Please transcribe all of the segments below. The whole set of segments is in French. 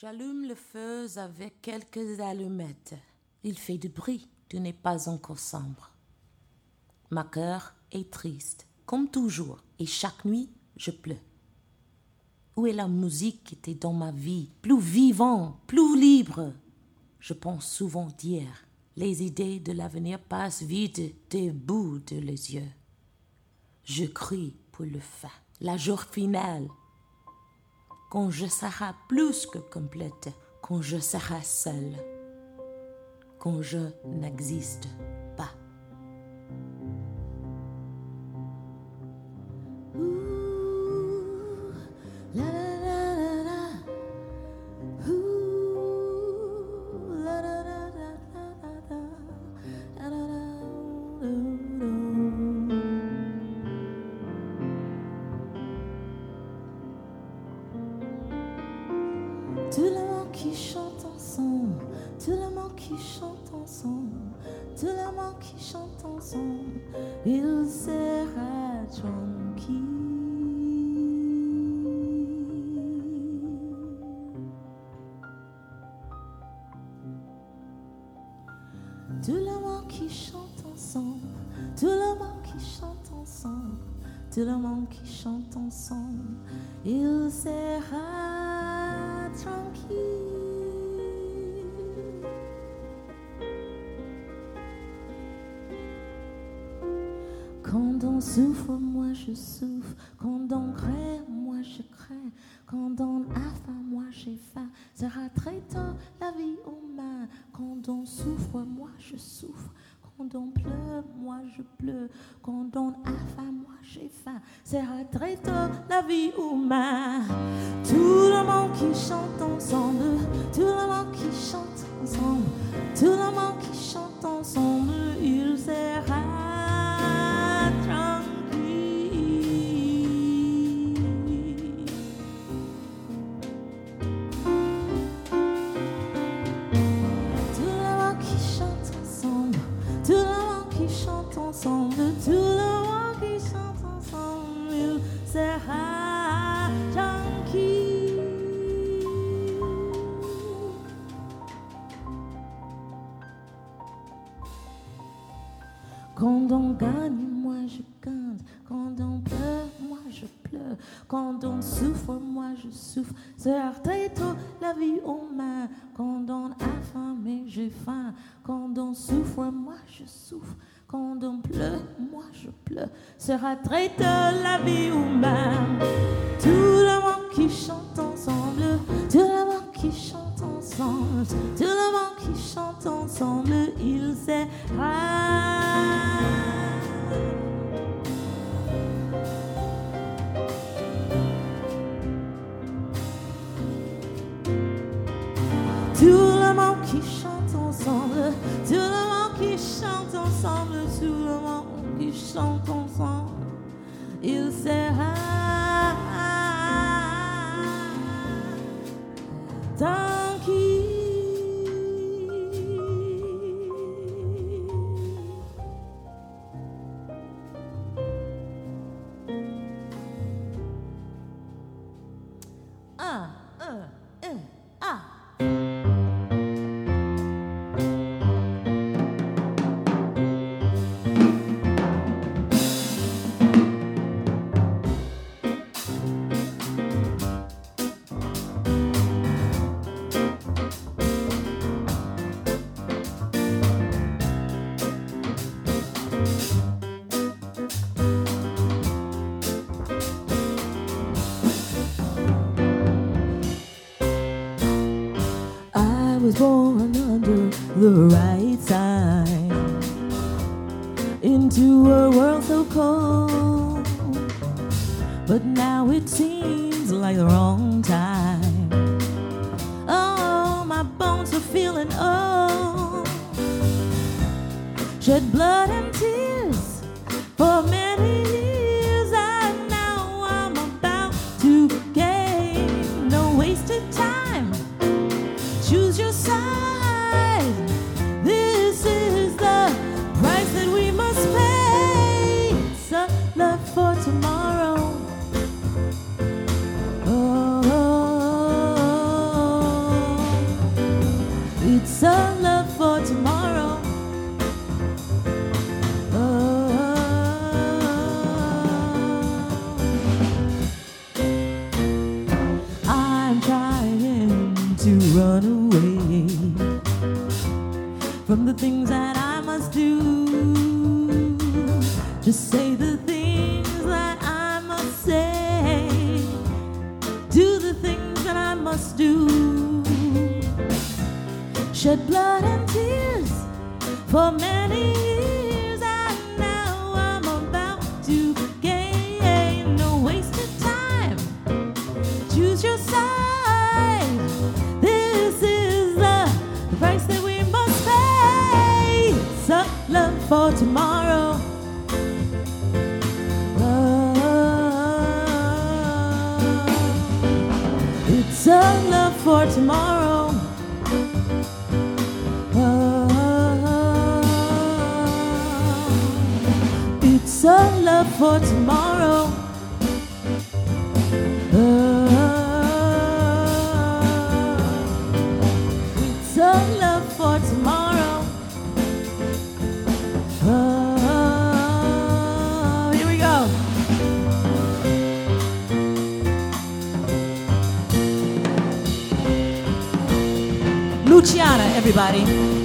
J'allume le feu avec quelques allumettes. Il fait du bruit, tu n'es pas encore sombre. Ma cœur est triste, comme toujours, et chaque nuit, je pleure. Où est la musique qui était dans ma vie, plus vivant, plus libre Je pense souvent d'hier. Les idées de l'avenir passent vite des bouts de les yeux. Je crie pour le fin, la jour finale. Quand je serai plus que complète, quand je serai seule, quand je n'existe Tout le monde qui chante ensemble, tout le monde qui chante ensemble, tout le monde qui chante ensemble, il sera tranquille. Tout le monde qui chante ensemble, tout le monde qui chante ensemble, tout le monde qui chante ensemble, il sera Quand on souffre, moi je souffre. Quand on craint, moi je crains. Quand on a faim, moi j'ai faim. Sera très tôt la vie humaine. Quand on souffre, moi je souffre. Quand on pleure, moi je pleure. Quand on a faim, moi j'ai faim. Sera très tôt la vie humaine. Tout le monde qui chante. Ensemble, tout le monde qui chante ensemble, sera tranquille. Quand on gagne, moi je gagne. Quand on pleure, moi je pleure. Quand on souffre, moi je souffre. C'est tôt la vie humaine. Quand on a faim, mais j'ai faim. Quand on souffre, moi je souffre. Quand on pleure, moi je pleure. Sera très tôt la vie humaine. Tout le monde qui chante ensemble. Tout le monde qui chante ensemble. Tout le monde qui chante ensemble. Il sera. Tout le monde qui chante ensemble, tout le monde qui chante ensemble, monde qui chante ensemble, il sera tranquille. Was born under the right sign into a world so cold, but now it seems like the wrong time. Oh, my bones are feeling old. Shed blood and tears for many away from the things that I must do. Just say the things that I must say. Do the things that I must do. Shed blood and tears for many years, love for tomorrow. Love. It's a love for tomorrow. Luciana, everybody.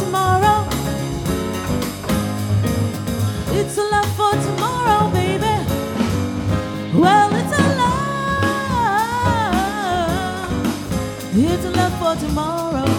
Tomorrow. It's a love for tomorrow, baby. Well, it's a love. It's a love for tomorrow.